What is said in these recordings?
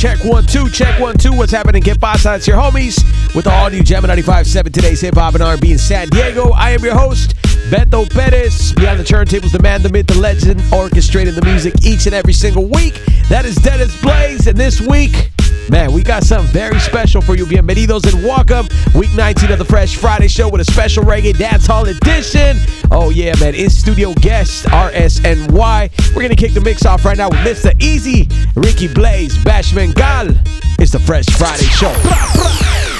Check one, two, check one, two. What's happening? Get pasa? It's your homies with the all new Jam 95.7 today's hip hop and R&B in San Diego. I am your host, Beto Perez. Beyond the turntables, the man, the myth, the legend, orchestrating the music each and every single week. That is Dennis Blaze, and this week Man, we got something very special for you. Bienvenidos and welcome. Week 19 of the Fresh Friday Show with a special reggae dance hall edition. Oh, yeah, man. In studio guest RSNY. We're going to kick the mix off right now with Mr. Easy, Ricky Blaze, Bashment Gal. It's the Fresh Friday Show.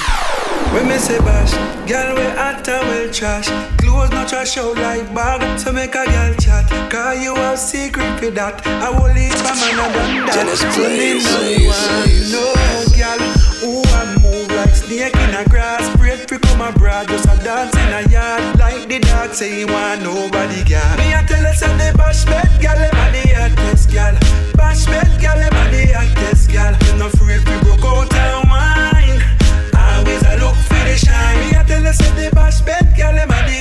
When me say bash, girl we hot and well trash. Clothes not trash out like bag, so make a girl chat. Cause you have secret for that. I will leave a man a done that Dennis So me Blaze, know Blaze, one, no girl Who I move like snake in a grass. Break free come abroad, just a dance in a yard. Like the dog say he want nobody girl. Me a tell us that the bash bed girl, them a the hottest girl. Bash bed girl, them a the hottest girl. You no afraid we broke out shine. Me a tell you say the bash bed gal, them a the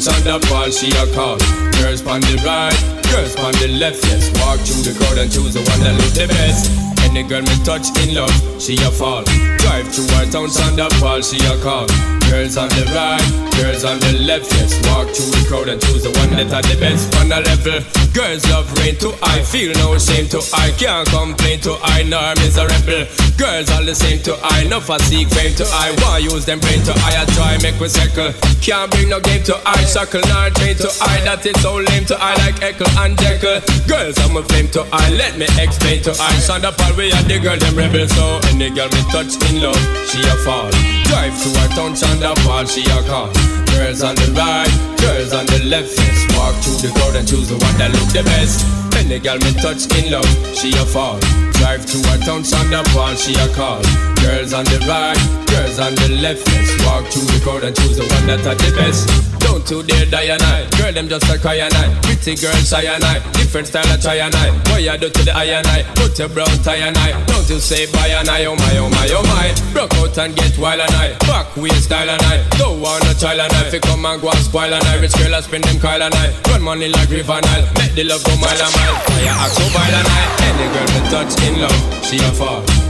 to her town, sound up all she a call. Girls on the right, girls on the left, yes. Walk through the crowd and choose the one that look the best. Any girl me touch in love, she a fall. Drive to her town, sound up all she a call. Girls on the right, girls on the left, yes. Walk through the crowd and choose the one that had the best on the level. Girls love rain to I, feel no shame to I. Can't complain to I, is a rebel. Girls all the same to I, no for seek fame to I. Why use them brain to I? I try make we circle. Can't bring no game to I, shackle nor train to I. That is so lame to I, like Echo and Jekyll. Girls I'm a flame to I, let me explain to I. Stand up all way and the girl them rebel so any girl me touch in love, she a fall. Drive to her town, stand up all she a call. Girls on the right, girls on the left, yes. Walk through the crowd and choose the one that look the best. Any girl me touch in love, she a fall. Drive to her town, stand up all she a call. Girls on the right, girls on the left, yes. Walk through the crowd and choose the one that had the best. Don't you dare die and I, girl them just a cry and I. Pretty girl shy and I, different style I try and I. Boy I do to the eye and I, put your brown tie and I. Don't you say bye and I, oh my, oh my, oh my. Broke out and get wild and I, back waist style and I. Don't want no child and I, fi come and go and spoil and I. Rich girl I spend them Kyle and I. Run money like River Nile, make the love go mile and mile. Fire act so wild and I. Any girl me touch in love, she a fall.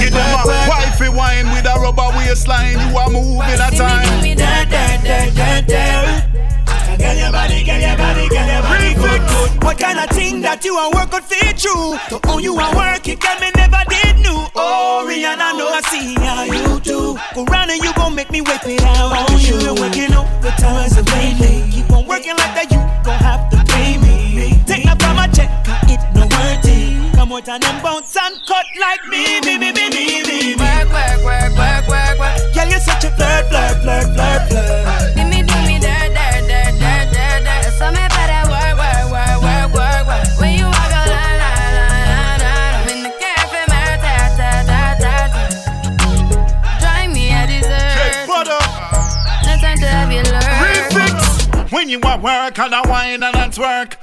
Give them a wifey wine with a rubber waistline. You are moving a time. Get your body, get your body, get your body good, good. What kind of thing that you are work on fit true? To own you are work, it can me never did know. Oh, Rihanna, know I see how you do. Go round and you gon' make me whip it out on oh, you. You're working overtime as a lady. Keep on working like that, you gon' have to pay me. Take out and then bounce and cut like me, me, me, me, me, me. Work, work, work, work, work, work. Girl, you're such a flirt, flirt, flirt, flirt, flirt. Do me, do me, dirt, dirt, dirt, dirt, dirt, dirt. So me better work, work, work, work, work, work. When you walk a la la la la la, I'm in the cafe, man, ta ta ta ta ta. Drive me a dessert. Butter. No time to have you learn. Refix. When you are work and a wine and twerk.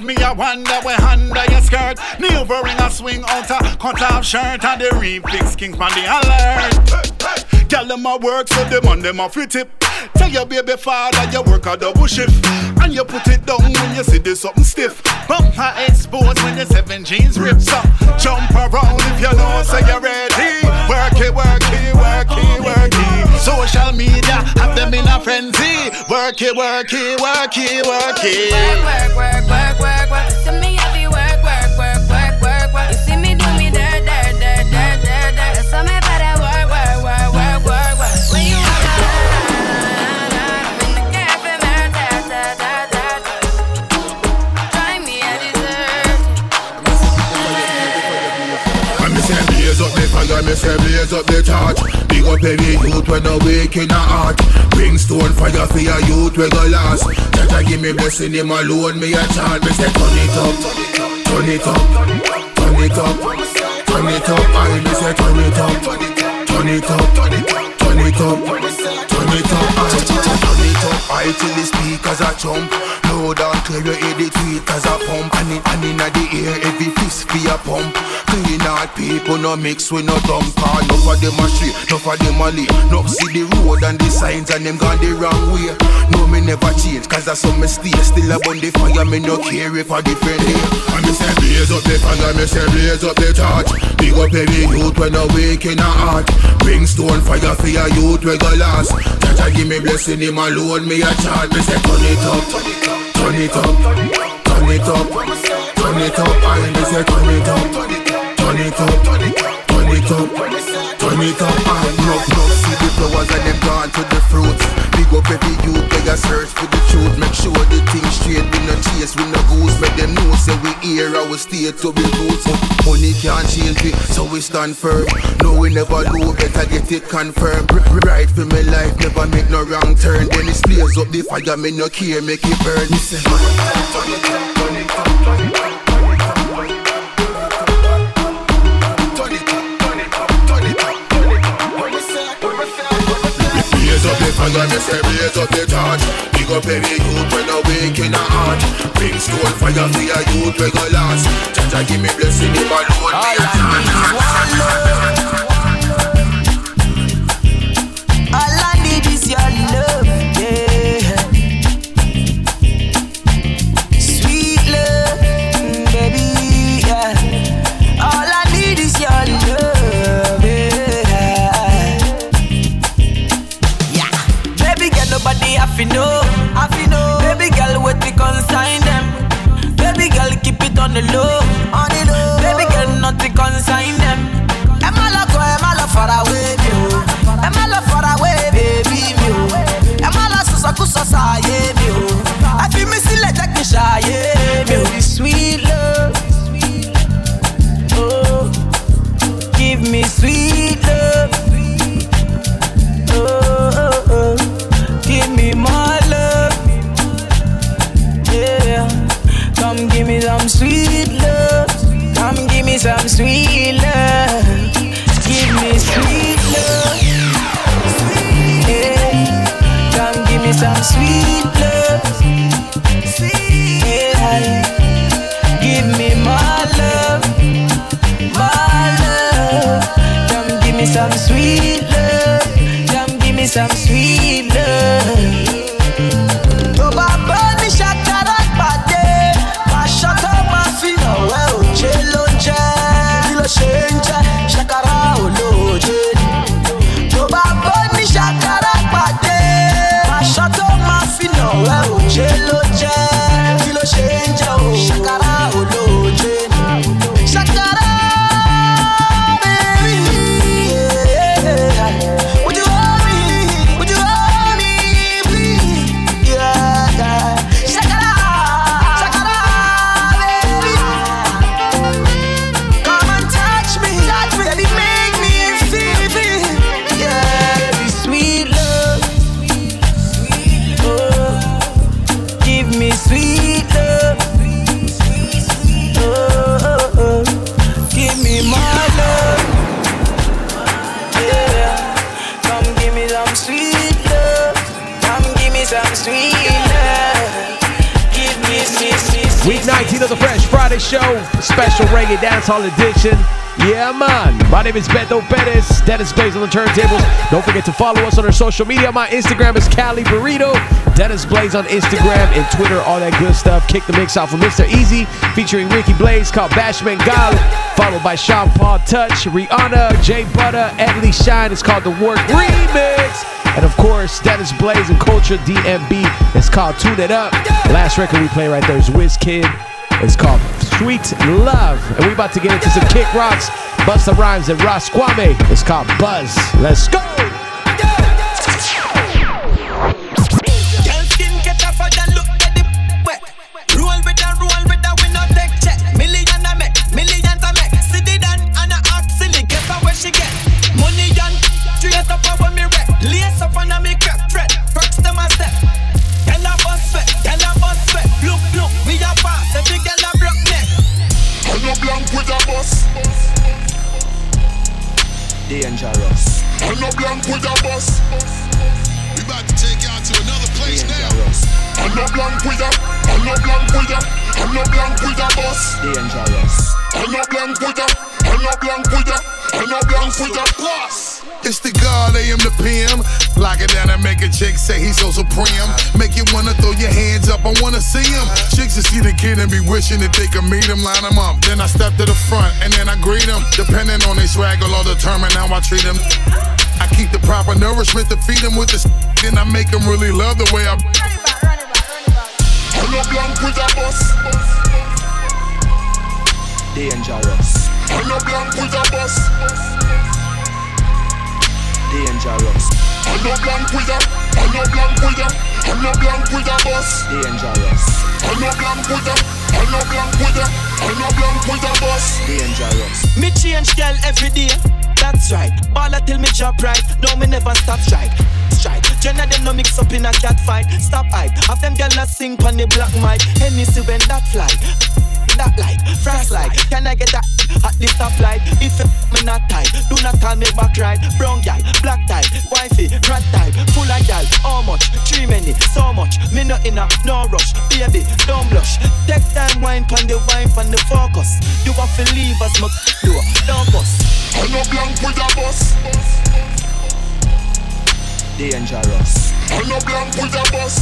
Have me a wonder where under your skirt. New ring a swing out a cut off shirt and the refix king on the alert. Tell them a work so them on them a fit tip. Tell your baby father you work a double shift. And you put it down when you see this something stiff. Bumper exposed when the seven jeans rips up Jump around if you know so you're ready. Work it, work it, work it, work it Social media have them in a frenzy. Work it, work it, work it, work it Work, work, work, work, work, work, me say blaze up the torch. Big up every youth when I wake in a heart. Bring stone fire for your youth we go last. Jaja give me blessing him alone, me a chant. Me say turn it up, turn it up, turn it up Turn it up, I me say turn it up Turn it up, turn it up, turn it up Turn it up, I turn it up I till the speakers a jump. Loud and clear you hear the tweeters a pump. And in, and inna the air every fist be a pump. Clean out people no mix with no dumb car Enough of them a straight, enough of them a late Enough see the road and the signs and them gone the wrong way. No me never change cause that's some mistake Still a bun the fire. Me no care if I different day. And me say blaze up the fire, me say blaze up the torch Big up every youth when I wake in a heart. Bring stone fire for your youth we go last Jaja give me blessing him alone me a chant Me say turn it up, turn it up, turn it up, turn it up. I me say turn it up, turn it up, turn it up, turn it up, I love, love see the flowers and them gone to the fruits. Big up every youth they a search for the truth. Make sure the thing straight we no chase we no goose. Make them know say we here our stay to be roots Money can't change it so we stand firm No we never do better get it confirmed Right for my life never make no wrong turn Then it blaze up the fire me no care make it burn Me say turn it up, turn it up, turn me Blaze up the fire, me say blaze up the torch up every youth when I wake in a heart Bring stone fire for your youth we go last Jaja give me blessing him alone me a chant All I need is your love, yeah. Sweet love, baby, yeah. All I need is your love, yeah. Yeah, baby girl, nobody have to know, the low, on the low. Baby girl, nothing consign them. Emma love go, Emma love far away, me oh. Emma love far away, baby me oh. Emma love so so so so yeah special reggae dancehall edition. Yeah, man. My name is Beto Perez. Dennis Blaze on the turntables. Don't forget to follow us on our social media. My Instagram is Cali Burrito. Dennis Blaze on Instagram and Twitter, all that good stuff. Kick the mix off of Mr. Easy featuring Ricky Blaze called Bashment Gal, followed by Sean Paul Touch, Rihanna, J Buttah, Edley Shine. It's called The Work Remix. And of course, Dennis Blaze and Kulture DNB. It's called Tune It Up. Last record we play right there is Wizkid. It's called Sweet Love. And we about to get into some kick rocks, Busta Rhymes, and Ross Kwame. It's called Buzz. Let's go. I'm no blank with a. I'm no blank with a. I'm no blank with a bus. It's the God AM the PM. Lock it down and make a chick say he's so supreme. Make you wanna throw your hands up, I wanna see him. Chicks to see the kid and be wishing that they could meet him, line him up. Then I step to the front and then I greet him. Depending on their swag, I'll determine how I treat him. I keep the proper nourishment to feed him with the then I make him really love the way I. I'm no blank with a bus. Dangerous, I'm no blank with a bus. dangerous, I'm no blank with a. I'm no blank with a. I'm no blank with a bus. dangerous, I'm no blank with a. I'm no blank with a. I'm no blank with a bus. dangerous. Me change girl every day. That's right. Baller till me drop right. No, me never stop strike. Strike. Jenna them no mix up in a cat fight. Stop hype. Have them gyal a sing pon the black mic. Hennessy when that fly. That light, frost light. Can I get that at the stoplight? If me not tight, do not call me back right. Brown gal, black type, wifey, rat type, full of gal. How much? Three many, so much. Me not in a no rush, baby, don't blush. Take time, wine pon the wine pon the focus. You want to leave us, my do don't bust. I'm no blank with a bus. Dangerous, I'm no blank with a bus.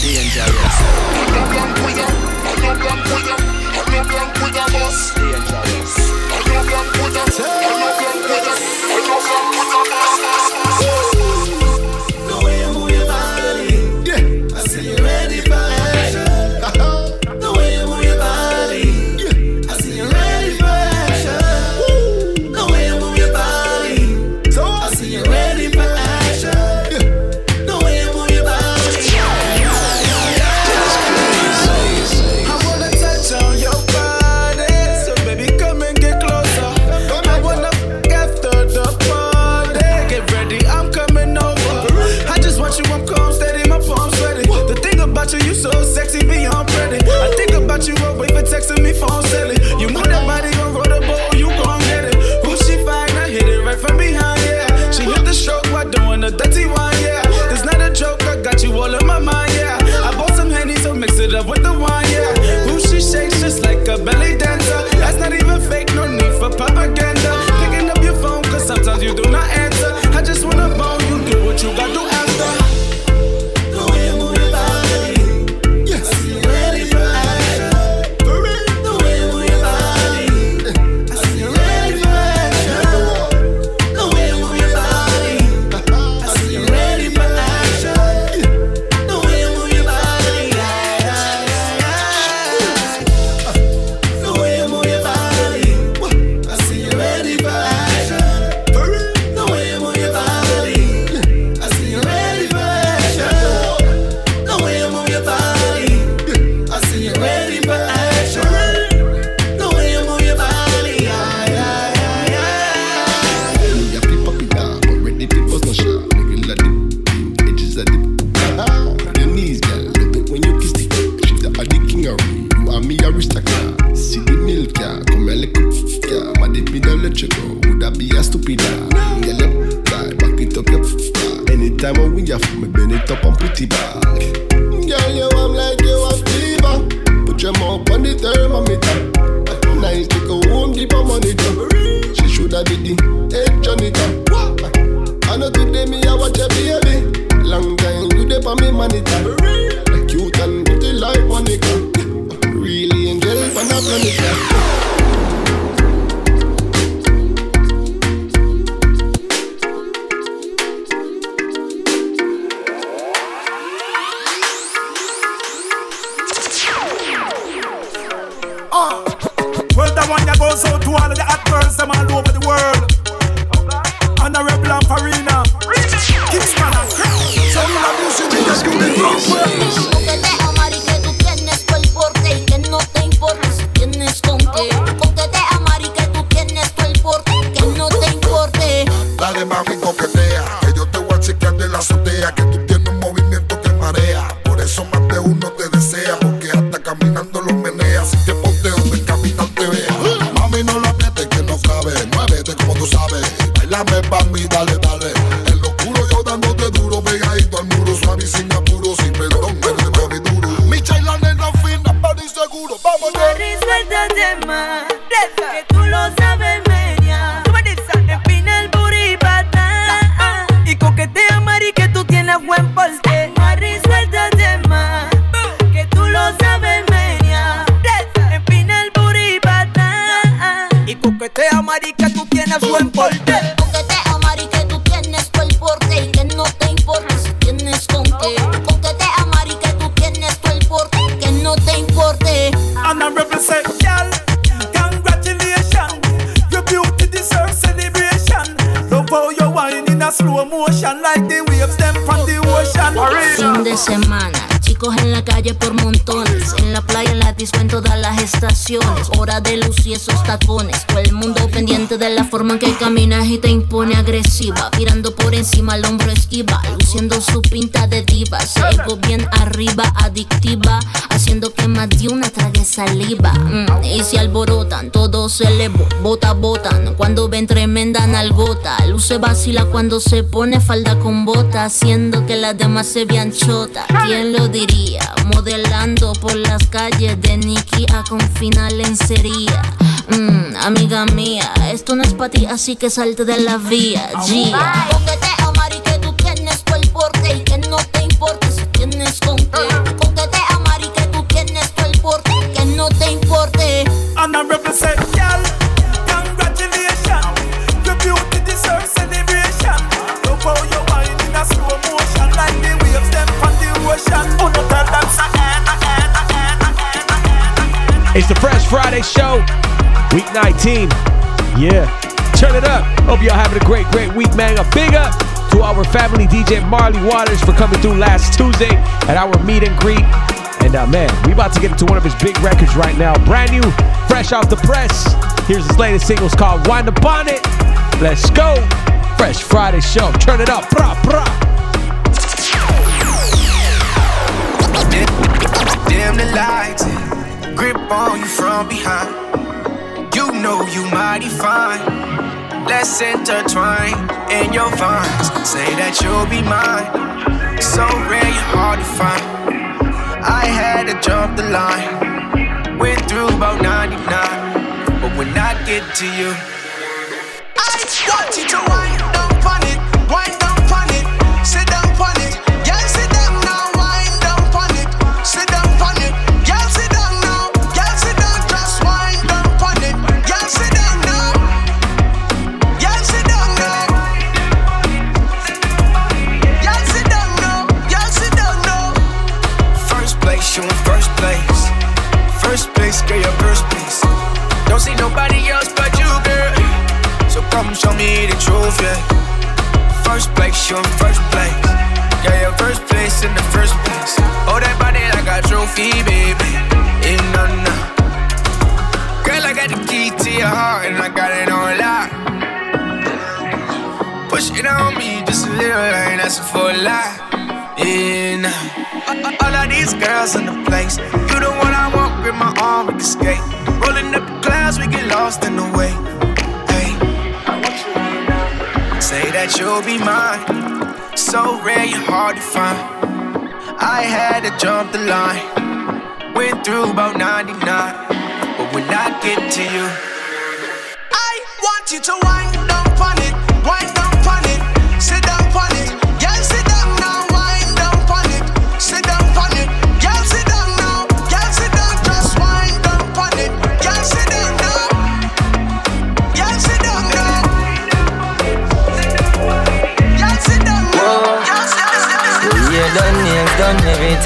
Dangerous, dangerous. texting me phone, Love how you wine in a slow motion like the waves them from the ocean. Fin de semana, chicos en la calle por montones. En la playa, en la disco, en todas las estaciones. Hora de luz y esos tacones. Todo el mundo pendiente de la forma en que caminas y te impone agresiva. Mirando por encima, al hombro esquiva. Luciendo su pinta de diva. Ego bien arriba, adictiva. Haciendo que más de una trague saliva. Mm, y se alborotan, todos se le bo- bota, botan. Cuando ven tremenda nalgota. Luce vacila cuando se pone falda con bota. Haciendo que las demás se vean chota. ¿Quién lo diría? Modelando por las calles de Nicky a confinar lencería. Mm, amiga mía, esto no es para ti, así que salte de la vía. Gia. Coqueteo, Mari, que tú tienes porte y que no te importa si tienes con It's the Fresh Friday Show, week 19. Yeah, turn it up. Hope y'all having a great, great week, man. A big up to our family DJ Marley Waters for coming through last Tuesday at our meet and greet. And uh, man, we about to get into one of his big records right now. Brand new, fresh off the press. Here's his latest singles called Wind Up On It. Let's go. Fresh Friday Show. Turn it up. Brah, brah. The lights, grip on you from behind. You know you mighty fine. Let's intertwine in your vines. Say that you'll be mine. So rare, you're hard to find. I had to jump the line. Went through about 99. But when I get to you, I want you to yeah. First place, you in first place. Girl, your first place in the first place. Hold that body like a trophy, baby. In no, no. Girl, I got the key to your heart and I got it on lock. Push it on me just a little, I ain't asking for a lot. Yeah, nah. All of these girls in the place. You the one I want, grip my arm, we can skate. Rolling up the clouds, we get lost in the way. Say that you'll be mine. So rare, you're hard to find. I had to jump the line. Went through about 99. But when I get to you, I want you to wind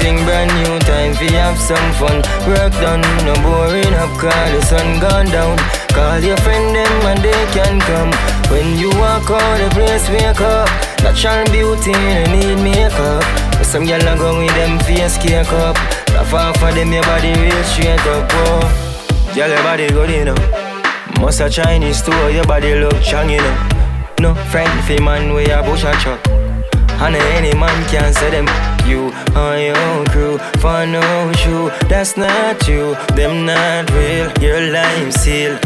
brand new. Time fi have some fun. Work done, no boring up, cause the sun gone down. Call your friend them and they can come. When you walk out the place, wake up. Natural beauty, you need makeup. But some gyal a go with them face cake up. Laugh off of them, your body real straight up, oh. Gyal, your body good, know. Must a Chinese store, your body look you know. No friend fi man we a bush a truck. And any man can say them you on your crew for no shoe. That's not you, them not real. Your life seal.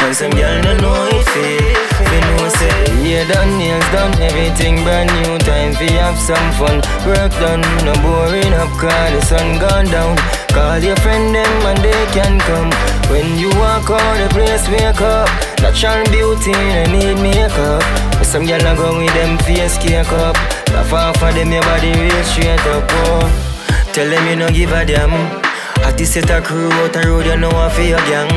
And some girl no know it feel. Fi know say yeah done nails done everything brand new. Time fi have some fun. Work done no boring up 'cause the sun gone down. Call your friend them and they can come. When you walk out the place wake up. Natural beauty no need makeup. Some gyal a go with them face cake up. Laugh off of them your body real straight up. Oh. Tell them you no give a damn. At this set a crew out the road, you know I your gang.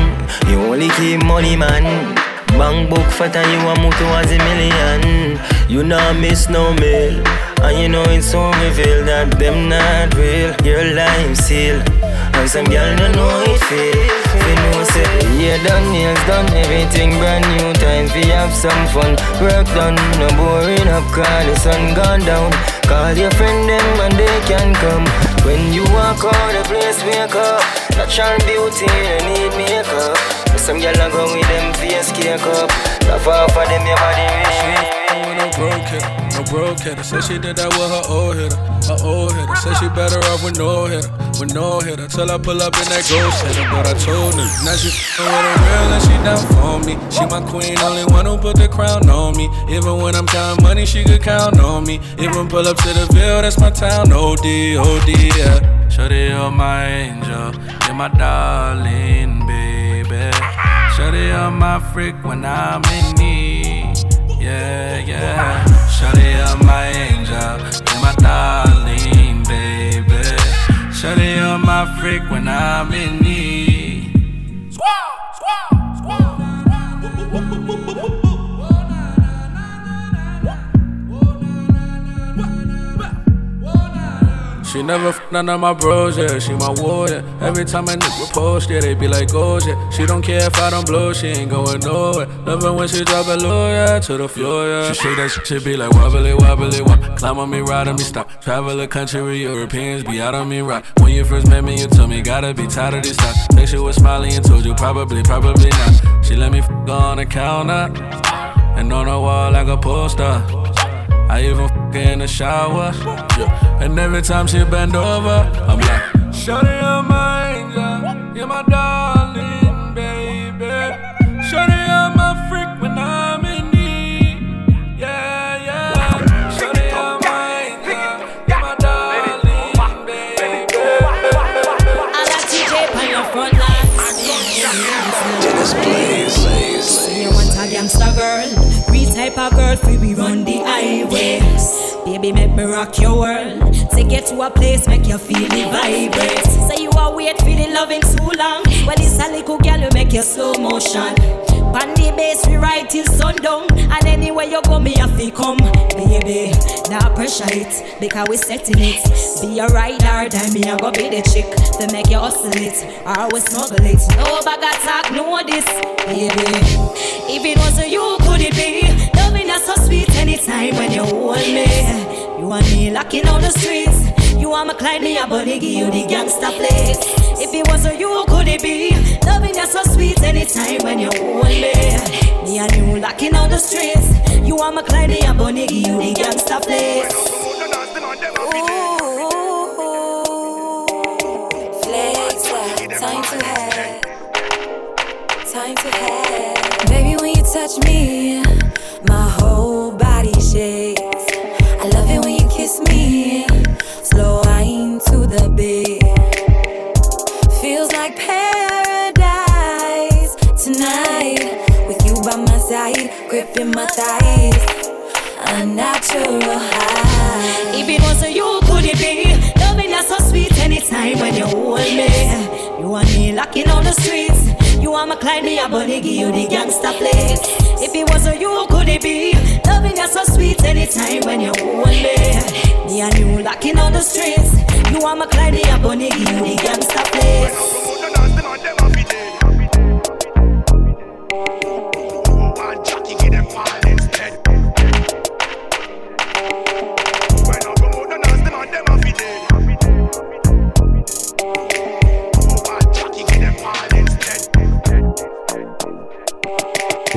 You only keep money, man. Bank book fat and you a move towards a million. You not miss no mail. And you know it's so reveal that them not real. Your life seal. And some girl no know it feel. Fi know say yeah done nails done everything brand new. Time fi have some fun. Work done no boring up 'cause the sun gone down. Call your friend them and they can come. When you walk out the place wake up. Natural beauty you need makeup. Some gyal a go with them face cake up. Laugh off of them your body rich. No broke hitter, no broke hitter. Said she did that with her old hitter, her old hitter. Said she better off with no hitter, with no hitter. Till I pull up in that ghost hitter, but I told her. Now she f***ing with a real and she down for me. She my queen, only one who put the crown on me. Even when I'm counting money, she could count on me. Even pull up to the Ville, that's my town. OD, OD, yeah. Shorty, you're my angel, you're my darling, baby. Shorty, you're my freak when I'm in need. Yeah, yeah. Shorty, you're my angel, you're my darling, baby. Shorty, you're my freak when I'm in need. She never f none of my bros, yeah. She my warrior. Every time a nigga post, yeah, they be like, oh, yeah. She don't care if I don't blow, she ain't going nowhere. Love when she drop it low, yeah, to the floor, yeah. She shake that shit, she be like, wobbly, wobbly, wop. Climb on me, ride on me, stop. Travel the country Europeans be out on me, rock. When you first met me, you told me, gotta be tired of this talk. Think she was smiling and told you, probably, probably not. She let me f on the counter. And on the wall like a poster. I even f in the shower. Yeah. And every time she bend over, I'm like, Shawty, you're my angel. You're my darling, baby. Shawty, you're my freak when I'm in need. Yeah, yeah. Shawty, you're my angel. You're my darling, baby. I got TJ on your front line. Dennis Blaze. See you want a gangster girl. Real type of girl, free we run the highway. Make me rock your world. Take you to a place, make you feel the vibrate. Say you are for the loving too long. Well, it's a little girl, you make you slow motion. The bass, we ride till sundown. And anywhere you go, me have to come. Baby, now pressure it, because we setting it. Be a rider, time me I go be the chick. To make you hustle it, or we smuggle it. No bag of talk, no this. Baby, if it wasn't you, could it be? Loving us so sweet anytime when you hold me. You and me locking on the streets. You are my Clyde, me a bunny, give you the gangsta place. If it wasn't you, could it be? Loving you so sweet anytime when you hold me. Me and you locking on the streets. You are my Clyde, me a bunny, give you the gangsta place. Flex, time to have, time to have. Baby, when you touch me, my whole me locking on the streets. You are my Clyde, me a bunny, give you the gangsta place. If it wasn't you, could it be? loving you so sweet anytime when you hold me. Me and you locking on the streets. You are my Clyde, a bunny, give you the gangsta place.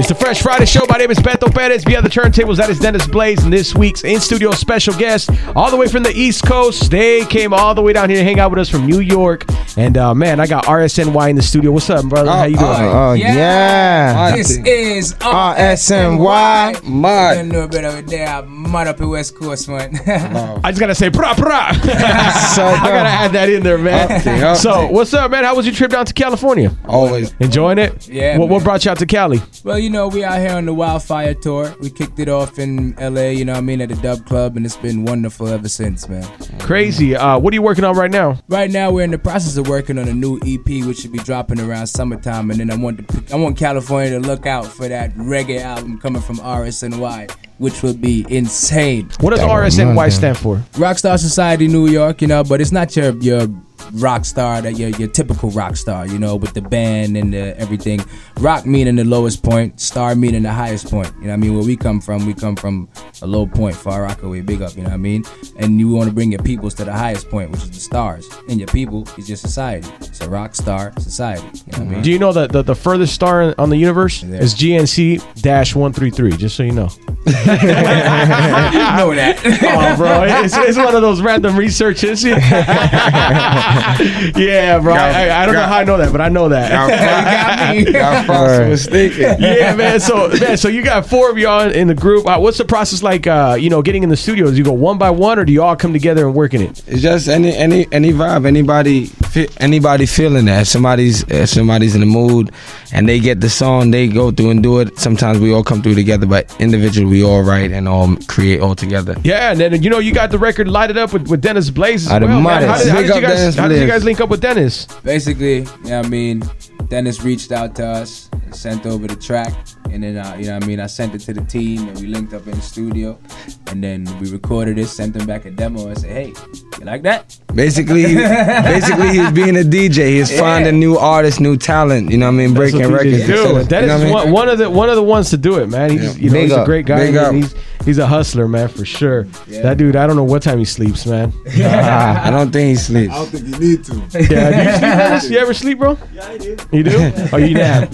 The Fresh Friday Show. My name is Beto Perez. Behind the turntables, that is Dennis Blaze. And this week's in studio special guest, all the way from the East Coast. They came all the way down here to hang out with us from New York. And uh, man, I got RSNY in the studio. What's up, brother? How you doing? Oh, yeah. Uh, this is RSNY. Mud. You know better over there. Mud up in West Coast, man. I just gotta say, brah, brah. I gotta add that in there, man. Up there, up so, what's up, man? How was your trip down to California? Always enjoying it. Yeah, What, what brought you out to Cali? Well, you know, we out here on the Wildfire Tour. We kicked it off in LA, you know what I mean, at the Dub Club, and it's been wonderful ever since, man. Crazy. Uh, what are you working on right now? Right now, we're in the process of working on a new EP, which should be dropping around summertime, and then I want to, I want California to look out for that reggae album coming from RSNY, which will be insane. What does RSNY stand for? Rockstar Society New York, you know, but it's not your your rock star that your your typical rock star, you know, with the band and the everything. Rock meaning the lowest point, star meaning the highest point. You know what I mean? Where we come from, we come from a low point, far rockaway, big up, you know what I mean? And you want to bring your peoples to the highest point, which is the stars. And your people is your society. It's a rock star society. You know what I mean? Do you know that the, the furthest star on the universe is GNC dash one three three? Just so you know. know that. oh, bro, it's, it's one of those random researches. yeah, bro. I, I don't know how I know that, but I know that. Got false mistaken. yeah, man. So, man, so you got four of y'all in the group. Uh, what's the process like? Uh, you know, getting in the studios. You go one by one, or do you all come together and work in it? It's just any any any vibe. Anybody fe- anybody feeling that. If somebody's if somebody's in the mood and they get the song, they go through and do it. Sometimes we all come through together, but individually we all write and all create all together. Yeah, and then you know you got the record lighted up with, with Dennis Blaze as Out well. man. How did, how did you guys? How did you guys link up with Dennis? Basically, yeah, I mean, Dennis reached out to us, sent over the track, and then uh, you know what I mean, I sent it to the team, and we linked up in the studio, and then we recorded it, sent them back a demo, and said, "Hey, you like that?" Basically, basically he's being a DJ. He's Yeah. finding new artists, new talent. You know what I mean? That's Breaking what records. do. instead of- you know I mean? one, one of the one of the ones to do it, man. He's you know Big he's a great guy. Big. He's he's a hustler, man, for sure. That dude, I don't know what time he sleeps, man. I don't think he sleeps. I don't think you need to. Yeah, do you, sleep, you ever sleep, bro? Yeah, I do. You do? Oh, you nap?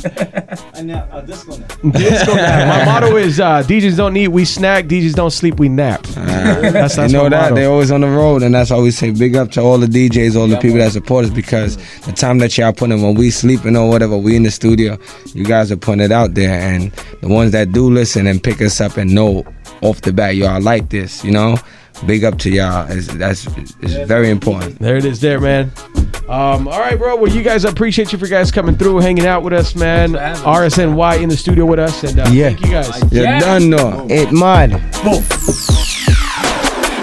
I nap. A disco nap. Disco nap. My motto is uh, DJs don't eat, we snack. DJs don't sleep, we nap. that's that's you know my that motto. they're always on the road, and that's why we say big up to all the DJs, all the people that support us, because the time that y'all putting when we sleeping or whatever, we in the studio, you guys are putting it out there, and the ones that do listen and pick us up and know off the bat, y'all like this, you know, big up to y'all. It's, that's it's very important. There it is, there, man. Um, all right, bro. Well, you guys, I appreciate you for guys coming through, hanging out with us, man. RSNY in the studio with us, and uh, Yeah. thank you guys. You done know it, mud.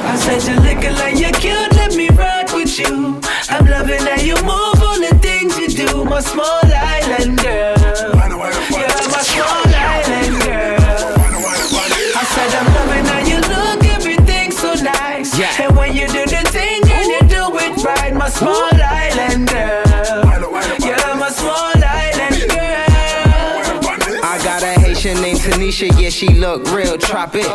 I said you looking like you cute, let me rock with you. I'm loving how you move, all the things you do, my small small island girl. You're my small island girl. I got a Haitian named Tanisha, yeah, she look real tropic.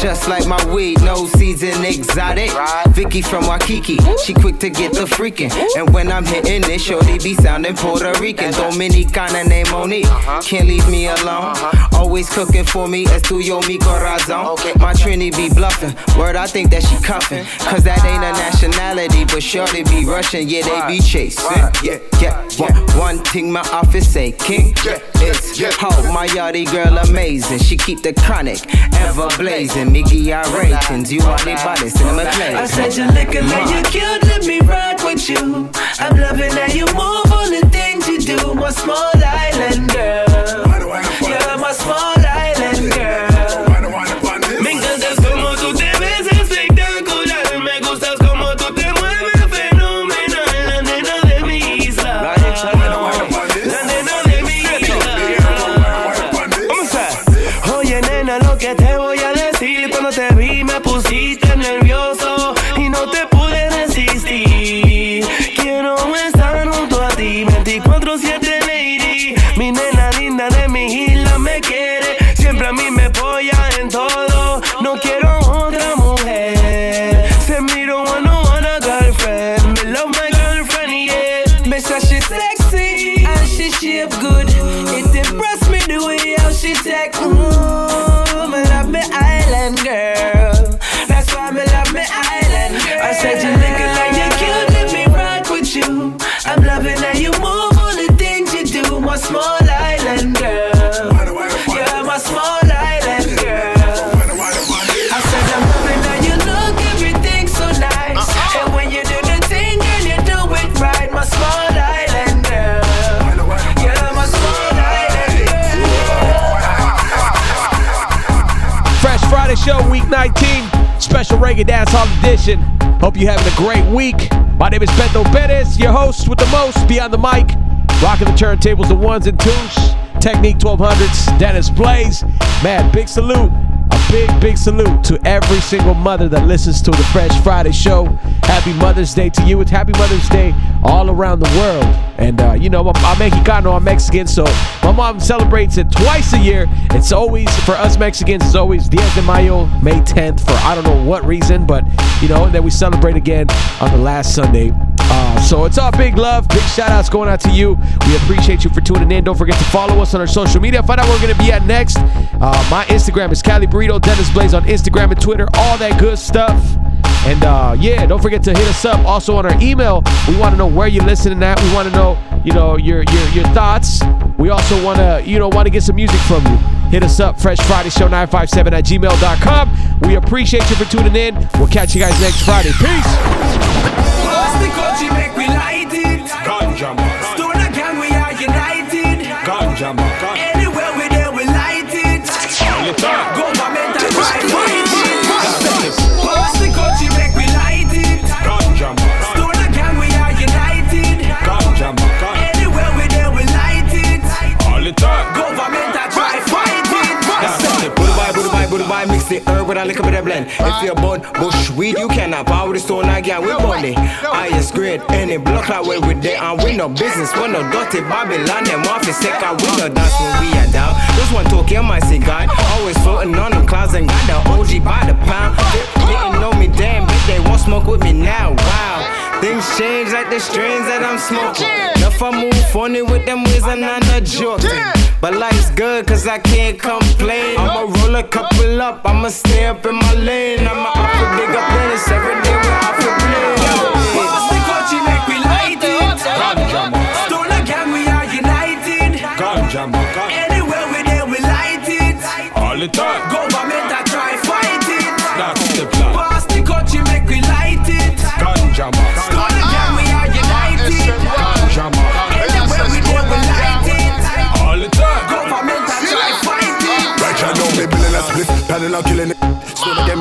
Just like my weed, no season exotic. Vicky from Waikiki, she quick to get the freaking. And when I'm hitting it, shorty be sounding Puerto Rican. Dominicana name Monique, can't leave me alone. Always cooking for me, estudio mi corazon. My Trini be bluffing, word I think that she cuffing. Cause that ain't a nationality, but shorty be Russian, yeah, they be chasing. Yeah, yeah, yeah. One thing my office say, King, it's how my yachty girl amazing. She keep the chronic ever blazing. Mickey I ratings, you are the body, cinema play. I said you're looking like you're cute, let me rock with you. I'm loving how you move, all the things you do, my small island girl. Special reggae dancehall edition. Hope you're having a great week. My name is Beto Perez, your host with the most, beyond the mic, rocking the turntables, the ones and twos. Technics 1200s, Dennis Blaze. Man, big salute. Big, big salute to every single mother that listens to the Fresh Friday show. Happy Mother's Day to you. It's Happy Mother's Day all around the world. And, uh, you know, I'm, I'm Mexicano, I'm Mexican, so my mom celebrates it twice a year. It's always, for us Mexicans, it's always Diez de Mayo, May 10th, for I don't know what reason, but, you know, and then we celebrate again on the last Sunday. Uh, so it's all big love, big shout outs going out to you. We appreciate you for tuning in. Don't forget to follow us on our social media. Find out where we're going to be at next. Uh, my Instagram is Cali Burrito, Dennis Blaze on Instagram and Twitter, all that good stuff. And uh, yeah, don't forget to hit us up also on our email. We want to know where you're listening at. We want to know, you know, your your your thoughts. We also want to, you know, want to get some music from you. Hit us up, Fresh Friday Show 957 at gmail.com. We appreciate you for tuning in. We'll catch you guys next Friday. Peace. Pass the country, make we light it. Ganja man. Stone again, we are united. Ganja man. Anywhere we there, we light it. Government and right fight it. Pass the country, make we light it. Ganja man. Stone again, we are united. Ganja man. Anywhere we there, we light it. All the time. Mix the herb with a little bit of blend. If you're born bush weed, you cannot power the stone again. We money, highest grade, any block out where we there and we no business. We no dirty Babylon, them want to sick out. We no dance when we are down. This one talking my cigar, always floating on the clouds and got the OG by the pound. They didn't know me damn, but they won't smoke with me now. Wow, things change like the strains that I'm smoking. If I move funny with them ways, I'm not a joking. But life's good, cause I can't complain. I'ma roll a couple up, I'ma stay up in my lane. I'ma off the big up minutes every day we're off the plane. Pass the country, make we light it. Stone again, we are united. Ganja man. Anywhere we there, we light it. All the time. Government on killing it.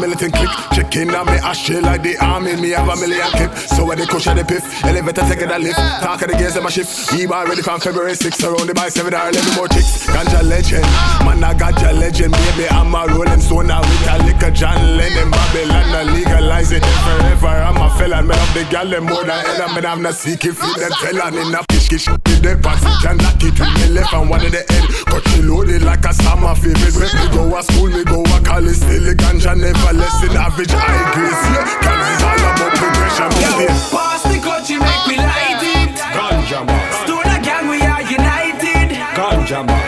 Militant click, checking on me ashtray like the army. Me have a million clip, so when they push the piff, elevator taking a lift. Talk of the gears in my shift. We bar ready from February 6th, surrounded by seven hour, 11 more chicks. Ganja legend, man, I ganja legend, baby. I'm a rolling stone now with a liquor, John Lennon, Babylon, I legalize it forever. I'm a felon, man, of the gal, them more than hell. I'm not seeking feed them telling in a fish, kish, the oxygen, lock it with me left and one in the head. Cut you loaded like a summer favorite. When we go to school, we go to college, still the ganja never less than average high grades. Yeah, can it's all about progression, baby. Pass the clutch, you make me light it. Ganja man. Stoner gang, we are united. Ganja man.